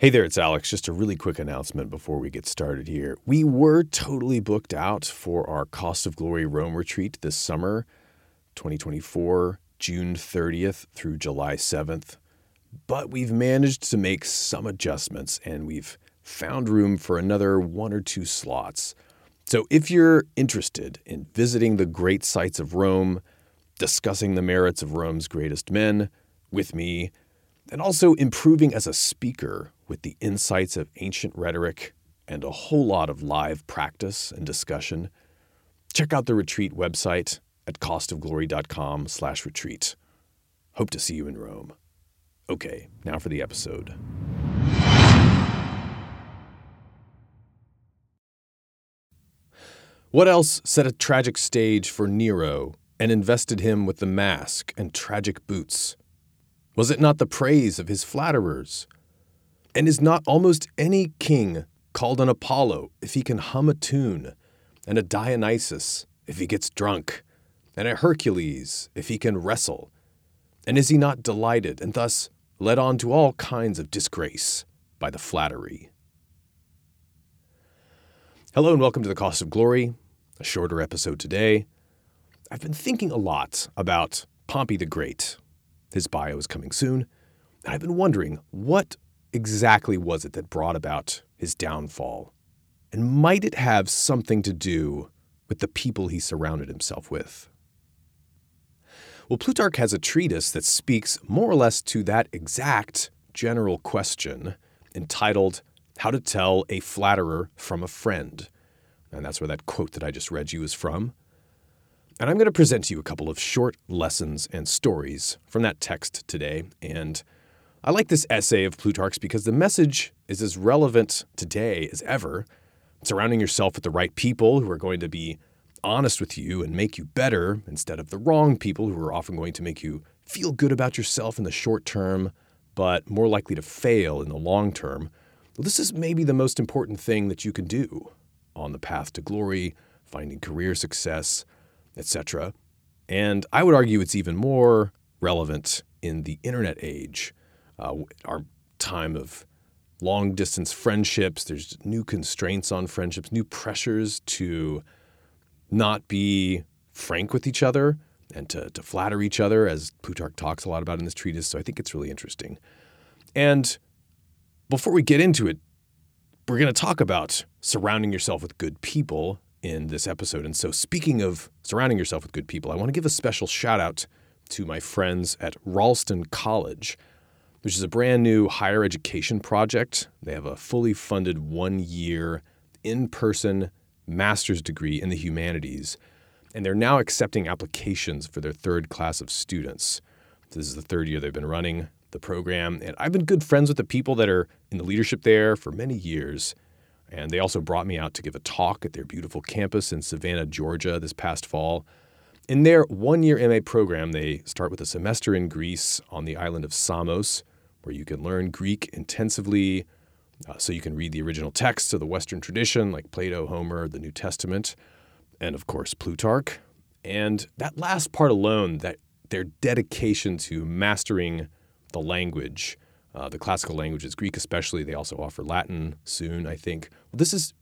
Hey there, it's Alex. Just a really quick announcement before we get started here. We were totally booked out for our Cost of Glory Rome retreat this summer, 2024, June 30th through July 7th. But we've managed to make some adjustments and we've found room for another one or two slots. So if you're interested in visiting the great sites of Rome, discussing the merits of Rome's greatest men with me, and also improving as a speaker with the insights of ancient rhetoric and a whole lot of live practice and discussion, check out the retreat website at costofglory.com slash retreat. Hope to see you in Rome. Okay, now for the episode. What else set a tragic stage for Nero and invested him with the mask and tragic boots? Was it not the praise of his flatterers? And is not almost any king called an Apollo if he can hum a tune, and a Dionysus if he gets drunk, and a Hercules if he can wrestle? And is he not delighted and thus led on to all kinds of disgrace by the flattery? Hello and welcome to the Cost of Glory, a shorter episode today. I've been thinking a lot about Pompey the Great his bio is coming soon. And I've been wondering what exactly was it that brought about his downfall? And might it have something to do with the people he surrounded himself with? Well, Plutarch has a treatise that speaks more or less to that exact general question entitled How to Tell a Flatterer from a Friend. And that's where that quote that I just read you is from. And I'm going to present to you a couple of short lessons and stories from that text today. And I like this essay of Plutarch's because the message is as relevant today as ever. Surrounding yourself with the right people who are going to be honest with you and make you better instead of the wrong people who are often going to make you feel good about yourself in the short term, but more likely to fail in the long term. Well, this is maybe the most important thing that you can do on the path to glory, finding career success etc. And I would argue it's even more relevant in the internet age, uh, our time of long distance friendships. There's new constraints on friendships, new pressures to not be frank with each other and to, to flatter each other, as Plutarch talks a lot about in this treatise. So I think it's really interesting. And before we get into it, we're going to talk about surrounding yourself with good people in this episode. And so, speaking of surrounding yourself with good people, I want to give a special shout out to my friends at Ralston College, which is a brand new higher education project. They have a fully funded one year in person master's degree in the humanities, and they're now accepting applications for their third class of students. This is the third year they've been running the program, and I've been good friends with the people that are in the leadership there for many years. And they also brought me out to give a talk at their beautiful campus in Savannah, Georgia this past fall. In their one year MA program, they start with a semester in Greece on the island of Samos, where you can learn Greek intensively uh, so you can read the original texts of the Western tradition, like Plato, Homer, the New Testament, and of course, Plutarch. And that last part alone, that their dedication to mastering the language uh, the classical languages, Greek especially. They also offer Latin soon, I think. Well, this is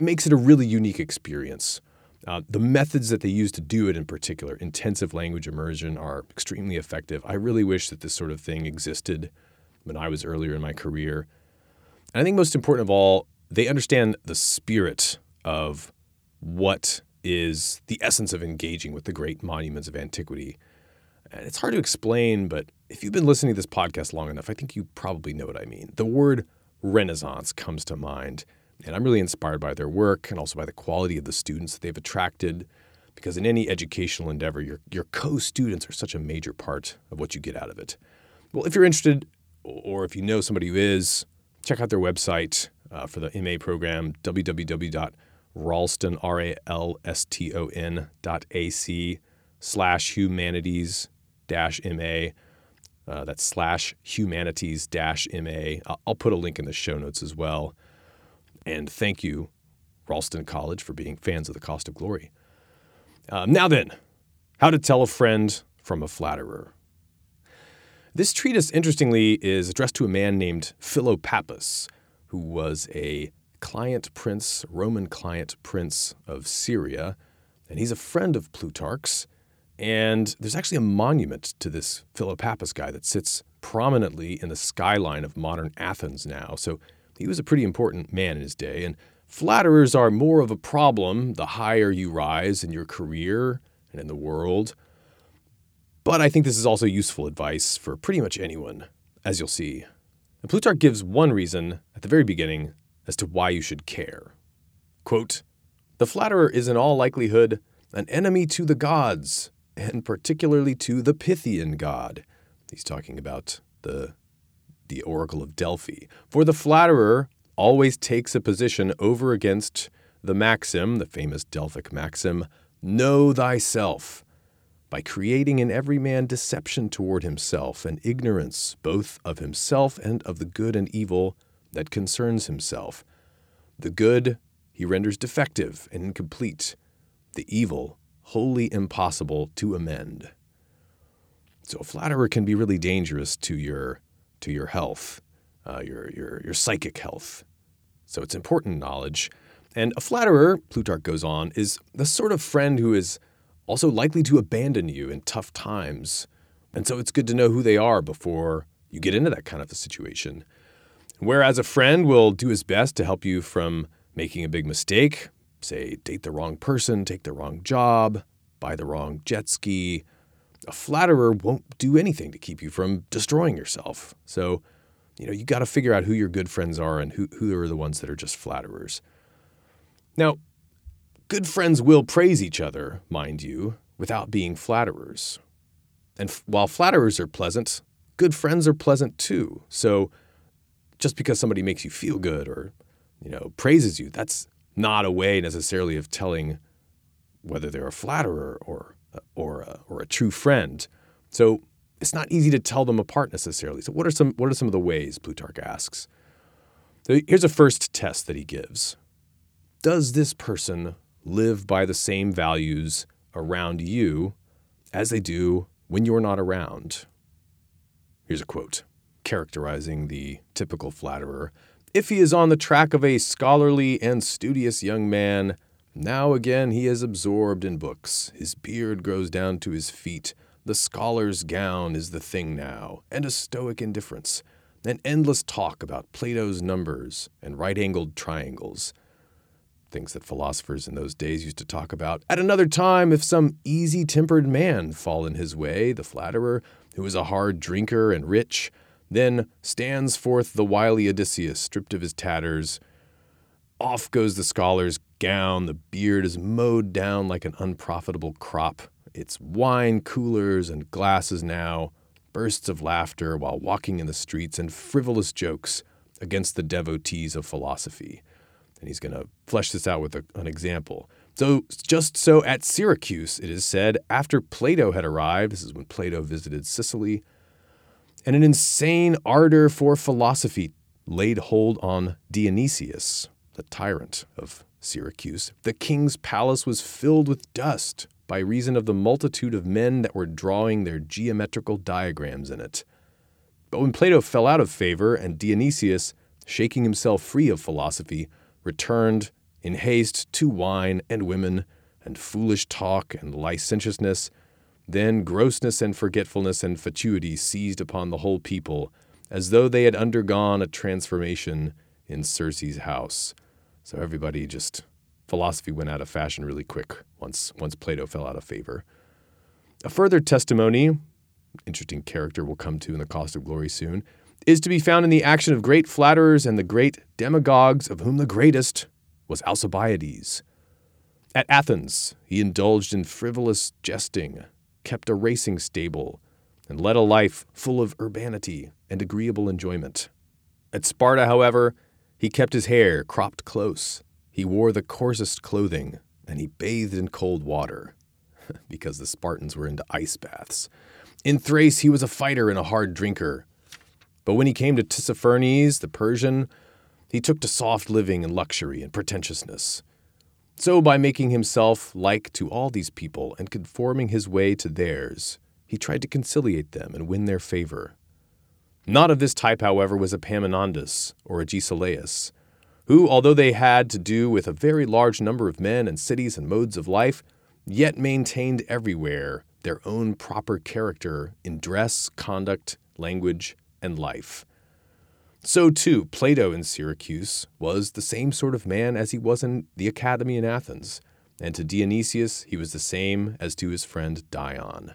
makes it a really unique experience. Uh, the methods that they use to do it, in particular, intensive language immersion, are extremely effective. I really wish that this sort of thing existed when I was earlier in my career. And I think most important of all, they understand the spirit of what is the essence of engaging with the great monuments of antiquity. It's hard to explain, but if you've been listening to this podcast long enough, I think you probably know what I mean. The word Renaissance comes to mind, and I'm really inspired by their work and also by the quality of the students that they've attracted. Because in any educational endeavor, your, your co students are such a major part of what you get out of it. Well, if you're interested, or if you know somebody who is, check out their website uh, for the MA program, www.ralston, R-A-L-S-T-O-N dot A-C slash humanities dash MA. Uh, that's slash humanities dash MA. I'll, put a link in the show notes as well. And thank you, Ralston College, for being fans of the cost of glory. Um, now then, how to tell a friend from a flatterer. This treatise, interestingly, is addressed to a man named Philopappus, who was a client prince, Roman client prince of Syria, and he's a friend of Plutarch's. And there's actually a monument to this Philopappus guy that sits prominently in the skyline of modern Athens now. So he was a pretty important man in his day. And flatterers are more of a problem the higher you rise in your career and in the world. But I think this is also useful advice for pretty much anyone, as you'll see. And Plutarch gives one reason at the very beginning as to why you should care. Quote, the flatterer is in all likelihood an enemy to the gods, and particularly to the Pythian god. He's talking about the, the oracle of Delphi. For the flatterer always takes a position over against the maxim, the famous Delphic maxim, know thyself, by creating in every man deception toward himself and ignorance both of himself and of the good and evil that concerns himself. The good he renders defective and incomplete, the evil wholly impossible to amend. So a flatterer can be really dangerous to your to your health, uh, your your your psychic health. So it's important knowledge. And a flatterer, Plutarch goes on, is the sort of friend who is also likely to abandon you in tough times. And so it's good to know who they are before you get into that kind of a situation. Whereas a friend will do his best to help you from making a big mistake, say, date the wrong person, take the wrong job, buy the wrong jet ski, a flatterer won't do anything to keep you from destroying yourself. So, you know, you got to figure out who your good friends are and who, who are the ones that are just flatterers. Now, Good friends will praise each other, mind you, without being flatterers. And f- while flatterers are pleasant, good friends are pleasant too. So just because somebody makes you feel good or, you know, praises you, that's not a way necessarily of telling whether they're a flatterer or or a, or a true friend. So it's not easy to tell them apart necessarily. So what are some what are some of the ways Plutarch asks? So here's a first test that he gives. Does this person live by the same values around you as they do when you're not around. Here's a quote characterizing the typical flatterer. If he is on the track of a scholarly and studious young man, now again he is absorbed in books. His beard grows down to his feet. The scholar's gown is the thing now, and a stoic indifference. An endless talk about Plato's numbers and right angled triangles things that philosophers in those days used to talk about. At another time, if some easy tempered man fall in his way, the flatterer, who is a hard drinker and rich, then stands forth the wily Odysseus, stripped of his tatters. Off goes the scholar's gown, the beard is mowed down like an unprofitable crop. It's wine coolers and glasses now, bursts of laughter while walking in the streets, and frivolous jokes against the devotees of philosophy. And he's going to flesh this out with a, an example. So, just so at Syracuse, it is said, after Plato had arrived, this is when Plato visited Sicily, and an insane ardor for philosophy laid hold on Dionysius, the tyrant of Syracuse. The king's palace was filled with dust by reason of the multitude of men that were drawing their geometrical diagrams in it. But when Plato fell out of favor and Dionysius, shaking himself free of philosophy, returned in haste to wine and women and foolish talk and licentiousness. Then grossness and forgetfulness and fatuity seized upon the whole people, as though they had undergone a transformation in Circe's house. So everybody just philosophy went out of fashion really quick once once Plato fell out of favor. A further testimony, interesting character we'll come to in the cost of glory soon, is to be found in the action of great flatterers and the great demagogues, of whom the greatest was Alcibiades. At Athens, he indulged in frivolous jesting, kept a racing stable, and led a life full of urbanity and agreeable enjoyment. At Sparta, however, he kept his hair cropped close, he wore the coarsest clothing, and he bathed in cold water, because the Spartans were into ice baths. In Thrace, he was a fighter and a hard drinker, but when he came to Tissaphernes, the Persian, he took to soft living and luxury and pretentiousness. So, by making himself like to all these people and conforming his way to theirs, he tried to conciliate them and win their favor, Not of this type, however, was Epaminondas or Agesilaus, who, although they had to do with a very large number of men and cities and modes of life, yet maintained everywhere their own proper character in dress, conduct, language, and life. So, too, Plato in Syracuse was the same sort of man as he was in the academy in Athens, and to Dionysius he was the same as to his friend Dion.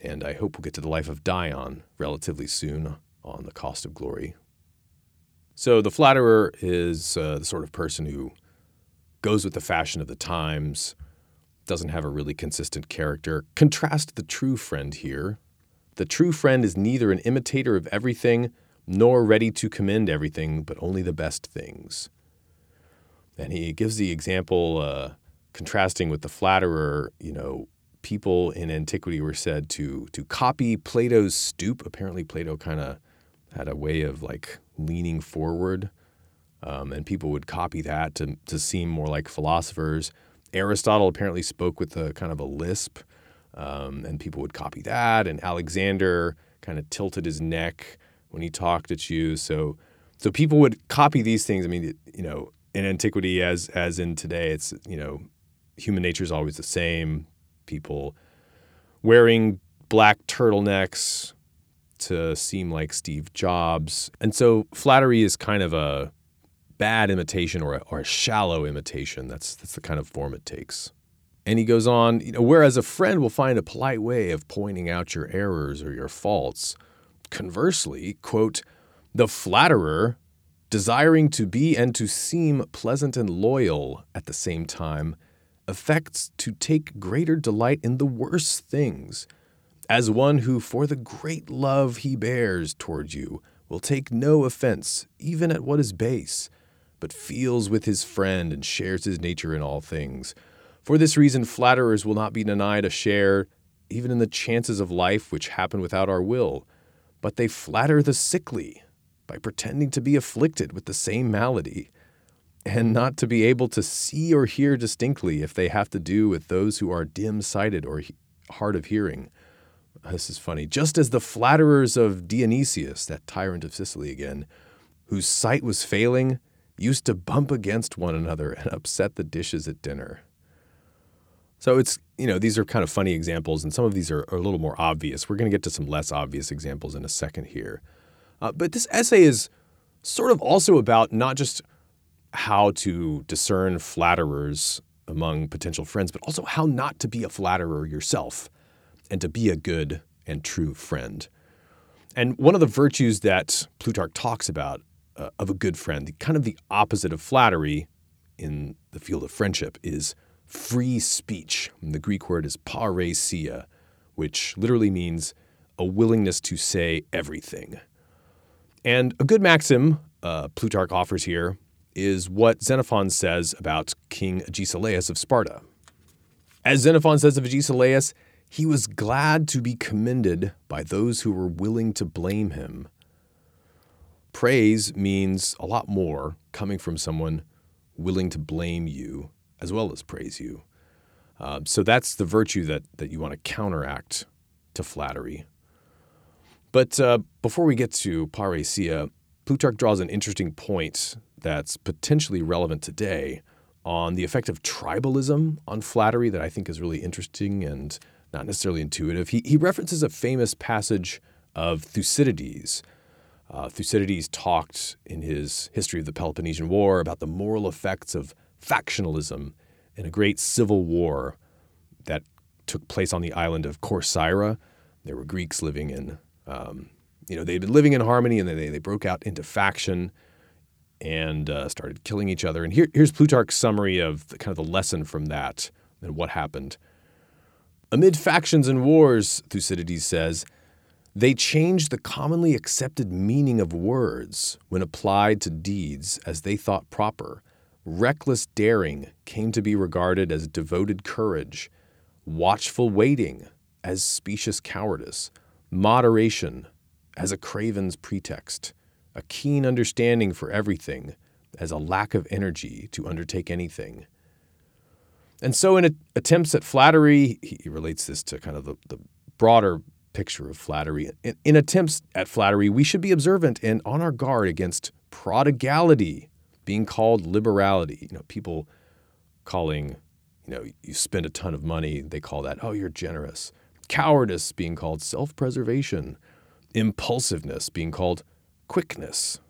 And I hope we'll get to the life of Dion relatively soon on the cost of glory. So, the flatterer is uh, the sort of person who goes with the fashion of the times, doesn't have a really consistent character. Contrast the true friend here. The true friend is neither an imitator of everything nor ready to commend everything, but only the best things. And he gives the example, uh, contrasting with the flatterer, you know, people in antiquity were said to to copy Plato's stoop. Apparently, Plato kind of had a way of like leaning forward, um, and people would copy that to to seem more like philosophers. Aristotle apparently spoke with a kind of a lisp, um, and people would copy that. And Alexander kind of tilted his neck when he talked at you. So, so people would copy these things. I mean, you know, in antiquity as as in today, it's you know, human nature is always the same. People wearing black turtlenecks to seem like Steve Jobs, and so flattery is kind of a bad imitation or a, or a shallow imitation. That's that's the kind of form it takes. And he goes on, you know, whereas a friend will find a polite way of pointing out your errors or your faults, Conversely, quote, the flatterer, desiring to be and to seem pleasant and loyal at the same time, affects to take greater delight in the worse things, as one who, for the great love he bears toward you, will take no offense even at what is base, but feels with his friend and shares his nature in all things. For this reason, flatterers will not be denied a share even in the chances of life which happen without our will but they flatter the sickly by pretending to be afflicted with the same malady, and not to be able to see or hear distinctly if they have to do with those who are dim sighted or hard of hearing. This is funny. Just as the flatterers of Dionysius, that tyrant of Sicily again, whose sight was failing, used to bump against one another and upset the dishes at dinner. So it's, you know, these are kind of funny examples, and some of these are, are a little more obvious. We're going to get to some less obvious examples in a second here. Uh, but this essay is sort of also about not just how to discern flatterers among potential friends, but also how not to be a flatterer yourself and to be a good and true friend. And one of the virtues that Plutarch talks about uh, of a good friend, kind of the opposite of flattery in the field of friendship, is free speech. The Greek word is parrhesia, which literally means a willingness to say everything. And a good maxim uh, Plutarch offers here is what Xenophon says about King Agesilaus of Sparta. As Xenophon says of Agesilaus, he was glad to be commended by those who were willing to blame him. Praise means a lot more coming from someone willing to blame you as well as praise you. Uh, so that's the virtue that, that you want to counteract to flattery. But uh, before we get to parrhesia, Plutarch draws an interesting point that's potentially relevant today on the effect of tribalism on flattery that I think is really interesting and not necessarily intuitive. He, he references a famous passage of Thucydides. Uh, Thucydides talked in his History of the Peloponnesian War about the moral effects of factionalism in a great civil war that took place on the island of Corcyra. There were Greeks living in, um, you know, they'd been living in harmony and then they, they broke out into faction and uh, started killing each other. And here, here's Plutarch's summary of the, kind of the lesson from that and what happened. Amid factions and wars, Thucydides says, they changed the commonly accepted meaning of words when applied to deeds as they thought proper Reckless daring came to be regarded as devoted courage, watchful waiting as specious cowardice, moderation as a craven's pretext, a keen understanding for everything as a lack of energy to undertake anything. And so, in attempts at flattery, he relates this to kind of the, the broader picture of flattery. In, in, attempts at flattery, we should be observant and on our guard against prodigality, being called liberality. You know, people calling, you know, you spend a ton of money, they call that, oh, you're generous. Cowardice being called self preservation. Impulsiveness being called quickness.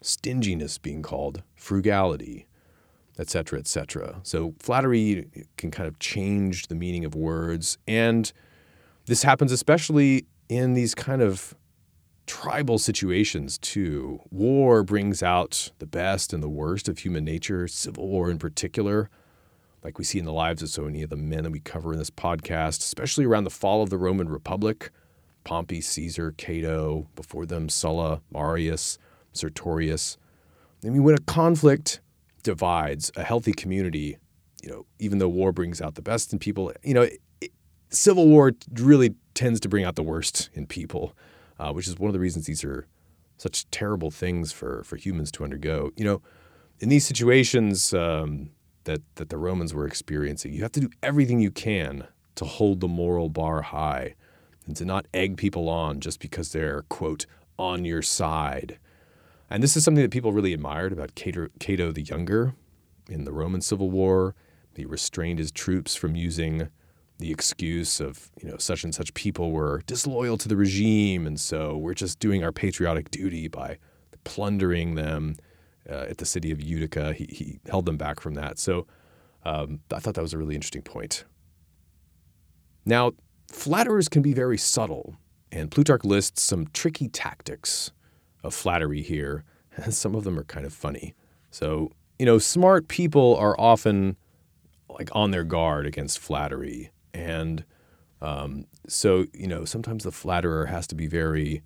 Stinginess being called frugality etc., etc. So flattery can kind of change the meaning of words, and this happens especially in these kind of tribal situations too. War brings out the best and the worst of human nature, civil war in particular, like we see in the lives of so many of the men that we cover in this podcast, especially around the fall of the Roman Republic. Pompey, Caesar, Cato, before them Sulla, Marius, Sertorius. I mean, when a conflict divides a healthy community, you know, even though war brings out the best in people, you know, it, civil war really tends to bring out the worst in people, uh, which is one of the reasons these are such terrible things for for humans to undergo. You know, in these situations um, that that the Romans were experiencing, you have to do everything you can to hold the moral bar high and to not egg people on just because they're quote on your side. And this is something that people really admired about Cato, Cato the Younger in the Roman Civil War. He restrained his troops from using the excuse of, you know, such and such people were disloyal to the regime, and so we're just doing our patriotic duty by plundering them uh, at the city of Utica. He, he held them back from that. So um, I thought that was a really interesting point. Now, flatterers can be very subtle, and Plutarch lists some tricky tactics of flattery here, and some of them are kind of funny. So, you know, smart people are often like on their guard against flattery. And um, so, you know, sometimes the flatterer has to be very,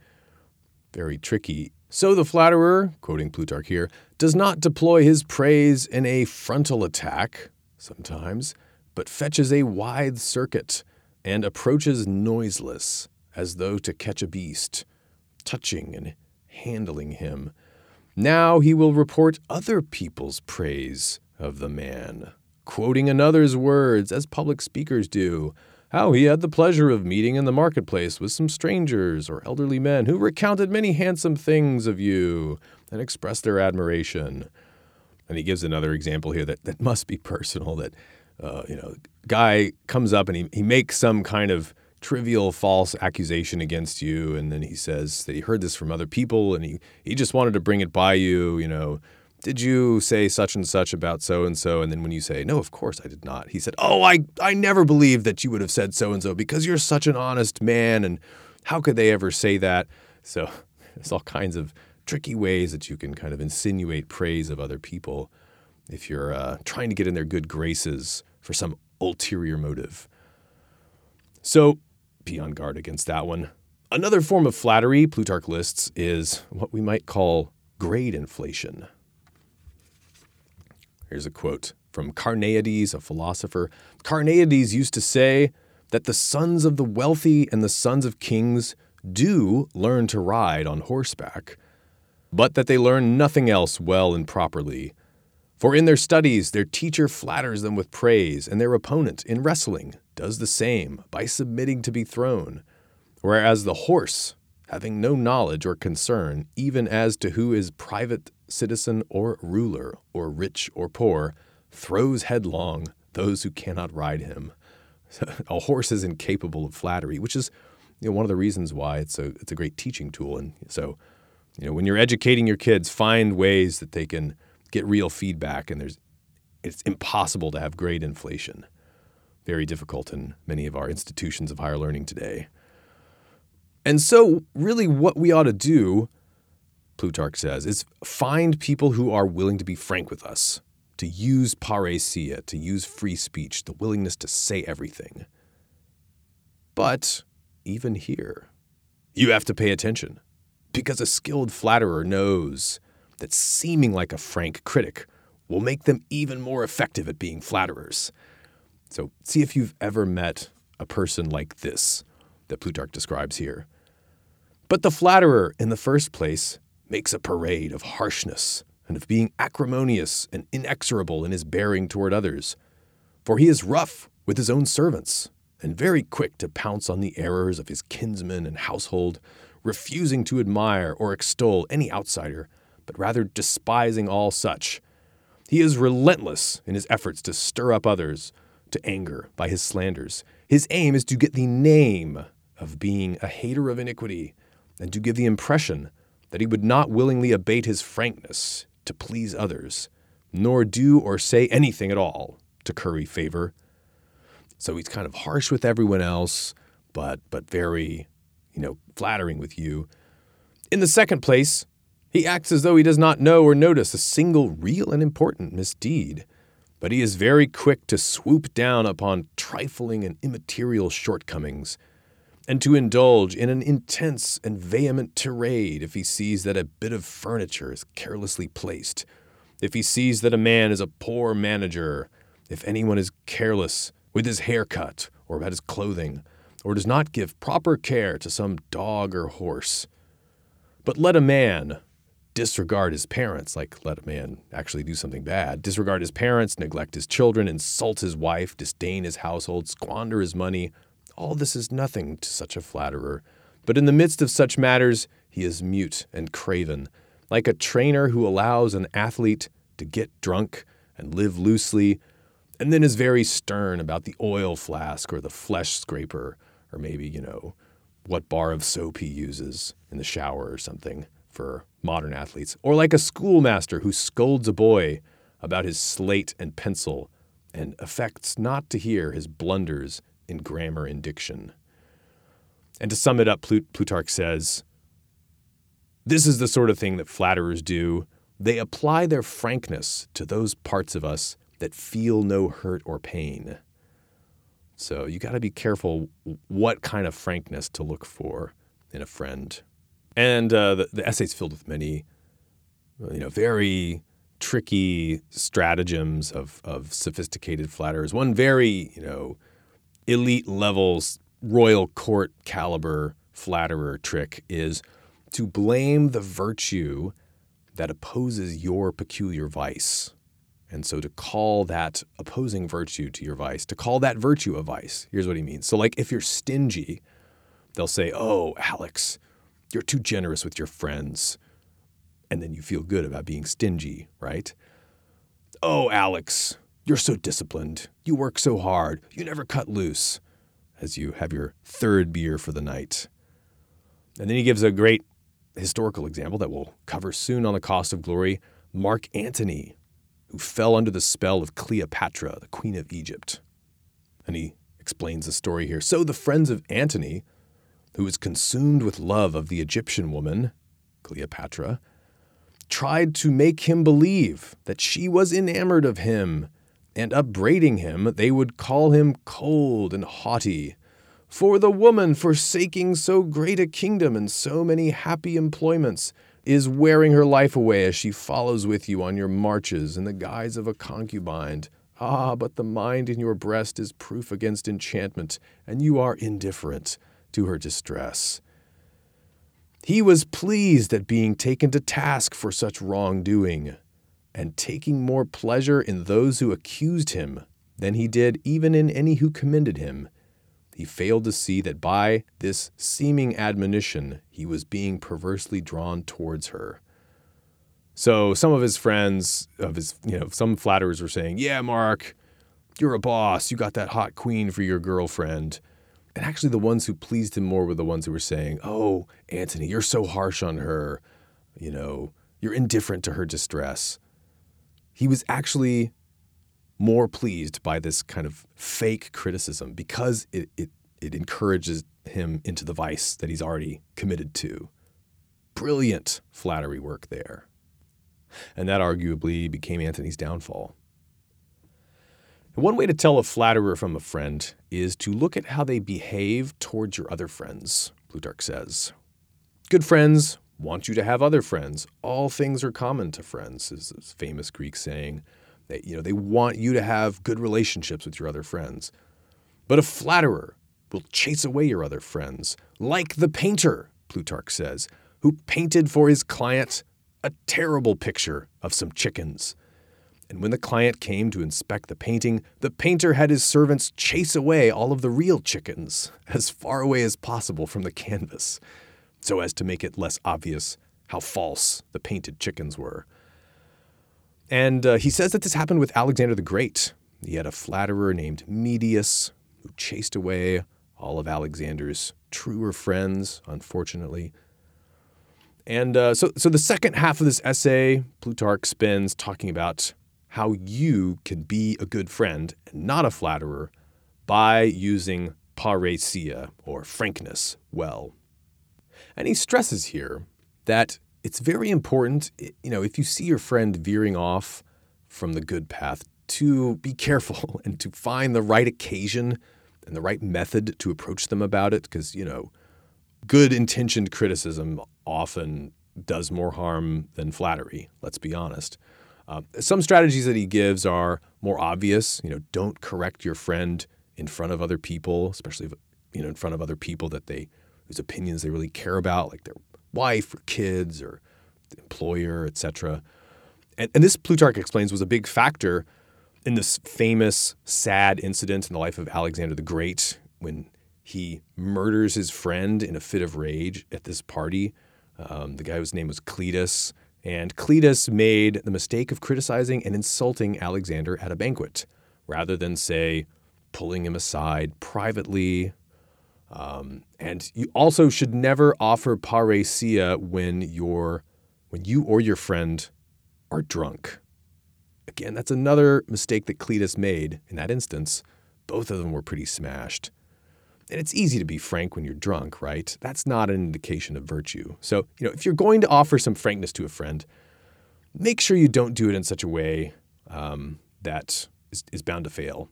very tricky. So the flatterer, quoting Plutarch here, does not deploy his praise in a frontal attack, sometimes, but fetches a wide circuit and approaches noiseless, as though to catch a beast, touching and handling him. Now he will report other people's praise of the man, quoting another's words, as public speakers do. How he had the pleasure of meeting in the marketplace with some strangers or elderly men who recounted many handsome things of you and expressed their admiration. And he gives another example here that, that must be personal that, uh, you know, guy comes up and he, he makes some kind of trivial false accusation against you and then he says that he heard this from other people and he, he just wanted to bring it by you you know did you say such and such about so and so and then when you say no of course i did not he said oh i i never believed that you would have said so and so because you're such an honest man and how could they ever say that so there's all kinds of tricky ways that you can kind of insinuate praise of other people if you're uh, trying to get in their good graces for some ulterior motive so be on guard against that one. Another form of flattery Plutarch lists is what we might call grade inflation. Here's a quote from Carneades, a philosopher. Carneades used to say that the sons of the wealthy and the sons of kings do learn to ride on horseback, but that they learn nothing else well and properly. For in their studies, their teacher flatters them with praise, and their opponent in wrestling does the same by submitting to be thrown, whereas the horse, having no knowledge or concern even as to who is private citizen or ruler, or rich or poor, throws headlong those who cannot ride him. a horse is incapable of flattery, which is you know, one of the reasons why it's a it's a great teaching tool. And so, you know, when you're educating your kids, find ways that they can get real feedback. And there's it's impossible to have grade inflation very difficult in many of our institutions of higher learning today. And so, really, what we ought to do, Plutarch says, is find people who are willing to be frank with us, to use parrhesia, to use free speech, the willingness to say everything. But even here, you have to pay attention, because a skilled flatterer knows that seeming like a frank critic will make them even more effective at being flatterers. So see if you've ever met a person like this that Plutarch describes here. But the flatterer, in the first place, makes a parade of harshness and of being acrimonious and inexorable in his bearing toward others. For he is rough with his own servants, and very quick to pounce on the errors of his kinsmen and household, refusing to admire or extol any outsider, but rather despising all such. He is relentless in his efforts to stir up others to anger by his slanders. His aim is to get the name of being a hater of iniquity and to give the impression that he would not willingly abate his frankness to please others, nor do or say anything at all to curry favor. So he's kind of harsh with everyone else, but but very, you know, flattering with you. In the second place, he acts as though he does not know or notice a single real and important misdeed, but he is very quick to swoop down upon trifling and immaterial shortcomings, and to indulge in an intense and vehement tirade if he sees that a bit of furniture is carelessly placed, if he sees that a man is a poor manager, if anyone is careless with his haircut or about his clothing, or does not give proper care to some dog or horse. But let a man disregard his parents, like let a man actually do something bad, disregard his parents, neglect his children, insult his wife, disdain his household, squander his money. All this is nothing to such a flatterer. But in the midst of such matters, he is mute and craven, like a trainer who allows an athlete to get drunk and live loosely and then is very stern about the oil flask or the flesh scraper, or maybe, you know, what bar of soap he uses in the shower or something for modern athletes. Or like a schoolmaster who scolds a boy about his slate and pencil and affects not to hear his blunders in grammar and diction. And to sum it up, Plut- Plutarch says, This is the sort of thing that flatterers do. They apply their frankness to those parts of us that feel no hurt or pain. So you got to be careful what kind of frankness to look for in a friend. And uh, the, the essay's filled with many, you know, very tricky stratagems of, of sophisticated flatterers. One very, you know, elite levels, royal court caliber flatterer trick is to blame the virtue that opposes your peculiar vice. And so to call that opposing virtue to your vice, to call that virtue a vice, here's what he means. So, like if you're stingy, they'll say, Oh, Alex, you're too generous with your friends. And then you feel good about being stingy, right? Oh, Alex, you're so disciplined. You work so hard. You never cut loose as you have your third beer for the night. And then he gives a great historical example that we'll cover soon on the cost of glory Mark Antony, who fell under the spell of Cleopatra, the queen of Egypt. And he explains the story here. So the friends of Antony, who was consumed with love of the Egyptian woman, Cleopatra, tried to make him believe that she was enamored of him, and upbraiding him, they would call him cold and haughty. For the woman, forsaking so great a kingdom and so many happy employments, is wearing her life away as she follows with you on your marches in the guise of a concubine. Ah, but the mind in your breast is proof against enchantment, and you are indifferent to her distress. He was pleased at being taken to task for such wrongdoing, and taking more pleasure in those who accused him than he did even in any who commended him he failed to see that by this seeming admonition, he was being perversely drawn towards her. So some of his friends, of his, you know, some flatterers were saying, Yeah, Mark, you're a boss. You got that hot queen for your girlfriend. And actually, the ones who pleased him more were the ones who were saying, Oh, Antony, you're so harsh on her. You know, you're indifferent to her distress. He was actually more pleased by this kind of fake criticism because it, it, it encourages him into the vice that he's already committed to. Brilliant flattery work there. And that arguably became Antony's downfall. one way to tell a flatterer from a friend is to look at how they behave towards your other friends, Plutarch says. Good friends want you to have other friends. All things are common to friends, is this famous Greek saying. They, you know, they want you to have good relationships with your other friends. But a flatterer will chase away your other friends, like the painter, Plutarch says, who painted for his client a terrible picture of some chickens. And when the client came to inspect the painting, the painter had his servants chase away all of the real chickens as far away as possible from the canvas, so as to make it less obvious how false the painted chickens were. And uh, he says that this happened with Alexander the Great. He had a flatterer named Medius who chased away all of Alexander's truer friends, unfortunately. And uh, so, so the second half of this essay, Plutarch spends talking about how you can be a good friend and not a flatterer by using parrhesia or frankness well. And he stresses here that it's very important, you know, if you see your friend veering off from the good path, to be careful and to find the right occasion and the right method to approach them about it because, you know, good intentioned criticism often does more harm than flattery, let's be honest. Uh, some strategies that he gives are more obvious. You know, don't correct your friend in front of other people, especially you know in front of other people that they whose opinions they really care about, like their wife or kids or employer, etc. And, and this Plutarch explains was a big factor in this famous sad incident in the life of Alexander the Great when he murders his friend in a fit of rage at this party. Um, the guy whose name was Cleitus. And Cleitus made the mistake of criticizing and insulting Alexander at a banquet rather than, say, pulling him aside privately. Um, and you also should never offer parrhesia when you're when you or your friend are drunk. Again, that's another mistake that Cleitus made in that instance. Both of them were pretty smashed. And it's easy to be frank when you're drunk, right? That's not an indication of virtue. So, you know, if you're going to offer some frankness to a friend, make sure you don't do it in such a way um, that is, is bound to fail.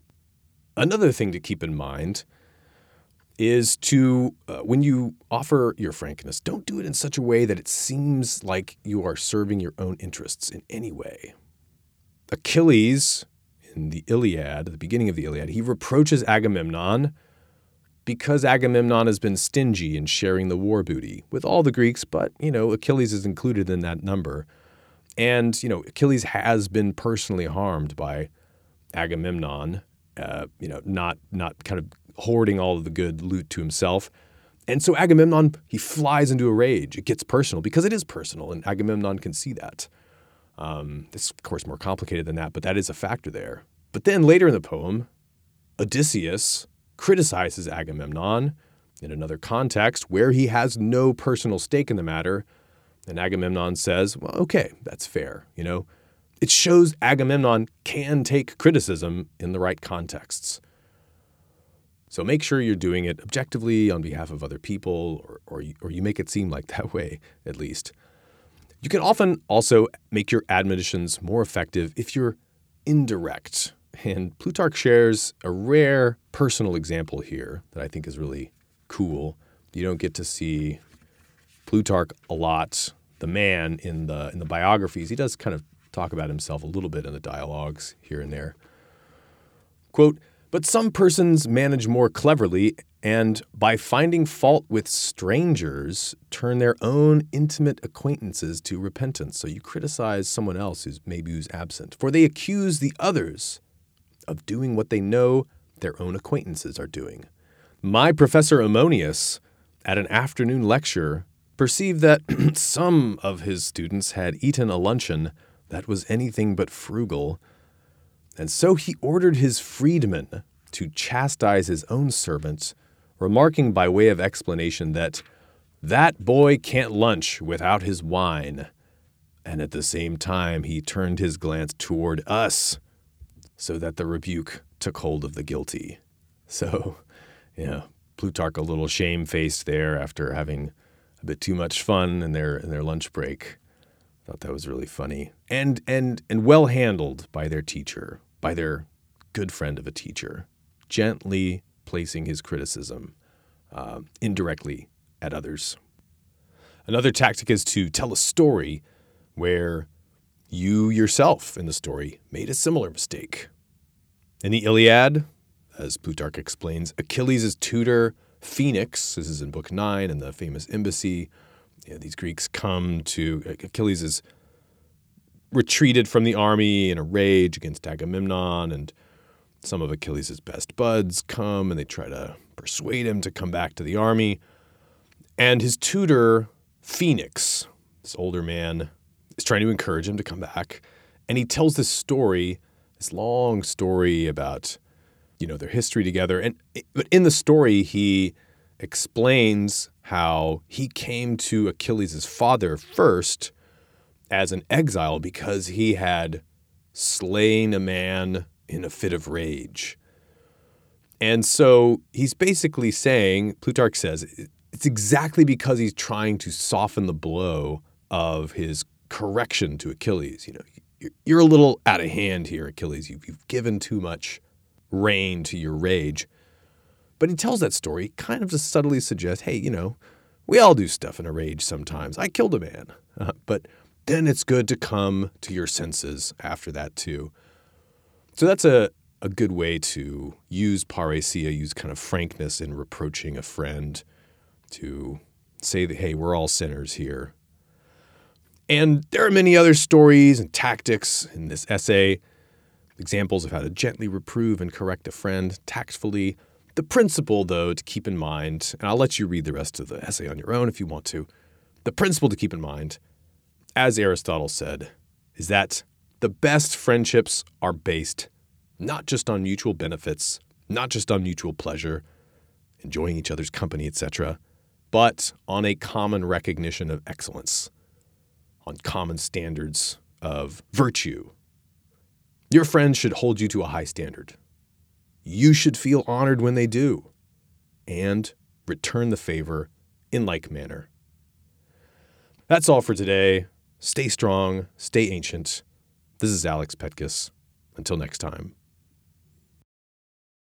Another thing to keep in mind is to, uh, when you offer your frankness, don't do it in such a way that it seems like you are serving your own interests in any way. Achilles, in the Iliad, the beginning of the Iliad, he reproaches Agamemnon because Agamemnon has been stingy in sharing the war booty with all the Greeks, but, you know, Achilles is included in that number. And, you know, Achilles has been personally harmed by Agamemnon, uh, you know, not, not kind of hoarding all of the good loot to himself. And so Agamemnon, he flies into a rage. It gets personal because it is personal, and Agamemnon can see that. Um, it's, of course, more complicated than that, but that is a factor there. But then later in the poem, Odysseus criticizes Agamemnon in another context where he has no personal stake in the matter. And Agamemnon says, well, okay, that's fair. You know, it shows Agamemnon can take criticism in the right contexts. So make sure you're doing it objectively on behalf of other people, or, or, you, or you make it seem like that way, at least. You can often also make your admonitions more effective if you're indirect and Plutarch shares a rare personal example here that I think is really cool. You don't get to see Plutarch a lot, the man in the in the biographies. He does kind of talk about himself a little bit in the dialogues here and there. Quote, but some persons manage more cleverly and by finding fault with strangers turn their own intimate acquaintances to repentance. So you criticize someone else who's maybe who's absent, for they accuse the others of doing what they know their own acquaintances are doing. My professor Ammonius, at an afternoon lecture, perceived that some of his students had eaten a luncheon that was anything but frugal, and so he ordered his freedmen to chastise his own servants, remarking by way of explanation that that boy can't lunch without his wine. And at the same time, he turned his glance toward us so that the rebuke took hold of the guilty. So, yeah, Plutarch a little shamefaced there after having a bit too much fun in their in their lunch break. Thought that was really funny and and and well handled by their teacher, by their good friend of a teacher, gently placing his criticism uh, indirectly at others. Another tactic is to tell a story where you yourself in the story made a similar mistake. In the Iliad, as Plutarch explains, Achilles' tutor, Phoenix, this is in Book 9 in the famous embassy, you know, these Greeks come to Achilles retreated from the army in a rage against Agamemnon, and some of Achilles' best buds come and they try to persuade him to come back to the army. And his tutor, Phoenix, this older man, is trying to encourage him to come back. And he tells this story, this long story about, you know, their history together. And but in the story, he explains how he came to Achilles' father first as an exile because he had slain a man in a fit of rage. And so he's basically saying, Plutarch says, it's exactly because he's trying to soften the blow of his correction to Achilles. You know, you're a little out of hand here, Achilles. You've, given too much rein to your rage. But he tells that story kind of to subtly suggest, hey, you know, we all do stuff in a rage sometimes. I killed a man. Uh, but then it's good to come to your senses after that too. So that's a, a good way to use parrhesia, use kind of frankness in reproaching a friend to say that, hey, we're all sinners here. And there are many other stories and tactics in this essay, examples of how to gently reprove and correct a friend tactfully. The principle, though, to keep in mind, and I'll let you read the rest of the essay on your own if you want to. The principle to keep in mind, as Aristotle said, is that the best friendships are based not just on mutual benefits, not just on mutual pleasure, enjoying each other's company, etc., but on a common recognition of excellence, on common standards of virtue. Your friends should hold you to a high standard. You should feel honored when they do, and return the favor in like manner. That's all for today. Stay strong, stay ancient. This is Alex Petkas. Until next time.